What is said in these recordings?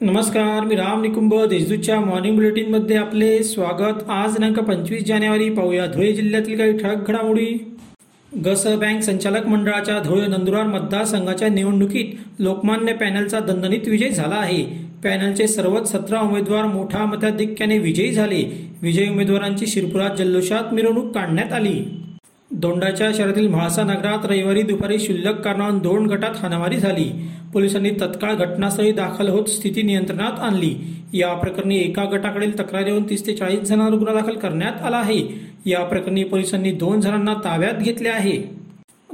नमस्कार मी राम निकुंभ देशदूतच्या मॉर्निंग बुलेटिनमध्ये आपले स्वागत. आज दिनांक पंचवीस जानेवारी पाहूया धुळे जिल्ह्यातील काही ठळक घडामोडी. गस बँक संचालक मंडळाच्या धुळे नंदुरबार मतदारसंघाच्या निवडणुकीत लोकमान्य पॅनलचा दणदणीत विजय झाला आहे. पॅनलचे सर्वच सतरा उमेदवार मोठ्या मताधिक्याने विजयी झाले. विजयी उमेदवारांची शिरपुरात जल्लोषात मिरवणूक काढण्यात आली. दोंडाच्या शहरातील म्हाळसा नगरात रविवारी दुपारी शिल्लक कारणावरून दोन गटात हाणामारी झाली. पोलिसांनी तत्काळ घटनास्थळी दाखल होत स्थिती नियंत्रणात आणली. या प्रकरणी एका गटाकडील तक्रार येऊन तीस ते चाळीस जणांना गुन्हा दाखल करण्यात आला आहे. या प्रकरणी पोलिसांनी दोन जणांना ताब्यात घेतले आहे.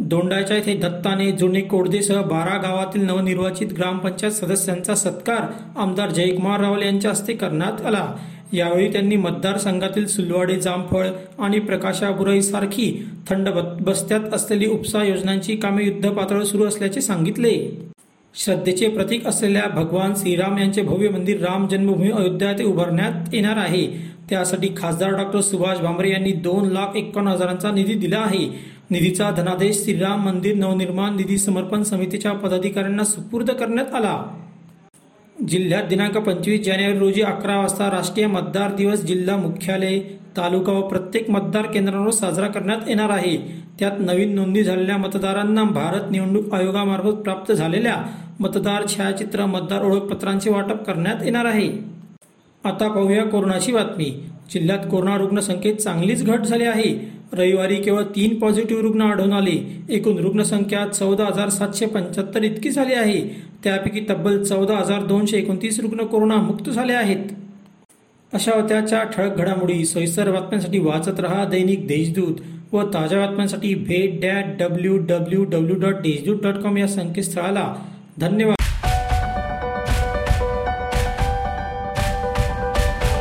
दोंडाच्या येथे दत्ताने जुने कोडदेसह बारा गावातील नवनिर्वाचित ग्रामपंचायत सदस्यांचा सत्कार आमदार जयकुमार रावल यांच्या हस्ते करण्यात आला. यावेळी त्यांनी मतदारसंघातील सुलवाडे जामफळ आणि प्रकाशाबुरईसारखी थंड बस्त्यात असलेली उपसा योजनांची कामे युद्धपातळीवर सुरू असल्याचे सांगितले. श्रद्धेचे प्रतीक असलेल्या भगवान श्रीराम यांचे भव्य मंदिर राम जन्मभूमी अयोध्या येथे उभारण्यात येणार आहे. त्यासाठी खासदार डॉक्टर सुभाष भामरे यांनी दोन लाख एकावन्न हजारांचा निधी दिला आहे. निधीचा धनादेश श्रीराम मंदिर नवनिर्माण निधी समर्पण समितीच्या पदाधिकाऱ्यांना सुपूर्द करण्यात आला. जिल्ह्यात दिनांक पंचवीस जानेवारी रोजी अकरा वाजता राष्ट्रीय मतदार दिवस जिल्हा मुख्यालय तालुका व प्रत्येक मतदार केंद्रावर साजरा करण्यात येणार आहे. त्यात नवीन नोंदणी झालेल्या मतदारांना भारत निवडणूक आयोगामार्फत प्राप्त झालेल्या मतदार छायाचित्र मतदार ओळखपत्रांचे वाटप करण्यात येणार आहे. आता पाहूया कोरोनाची बातमी. जिल्ह्यात कोरोना रुग्णसंख्येत चांगलीच घट झाली आहे. रविवारी केवळ तीन पॉझिटिव्ह रुग्ण आढळून आले. एकूण रुग्णसंख्या चौदा हजार सातशे पंच्याहत्तर इतकी झाली आहे. त्यापैकी तब्बल चौदा हजार दोनशे एकोणतीस रुग्ण कोरोना मुक्त झाले आहेत. अशा होत्याच्या ठळक घडामोडी सविस्तर बातम्यांसाठी वाचत रहा दैनिक देशदूत व ताज्या बातम्यांसाठी भेट dot W W W dot Deshdoot dot com या संकेतस्थळाला. धन्यवाद.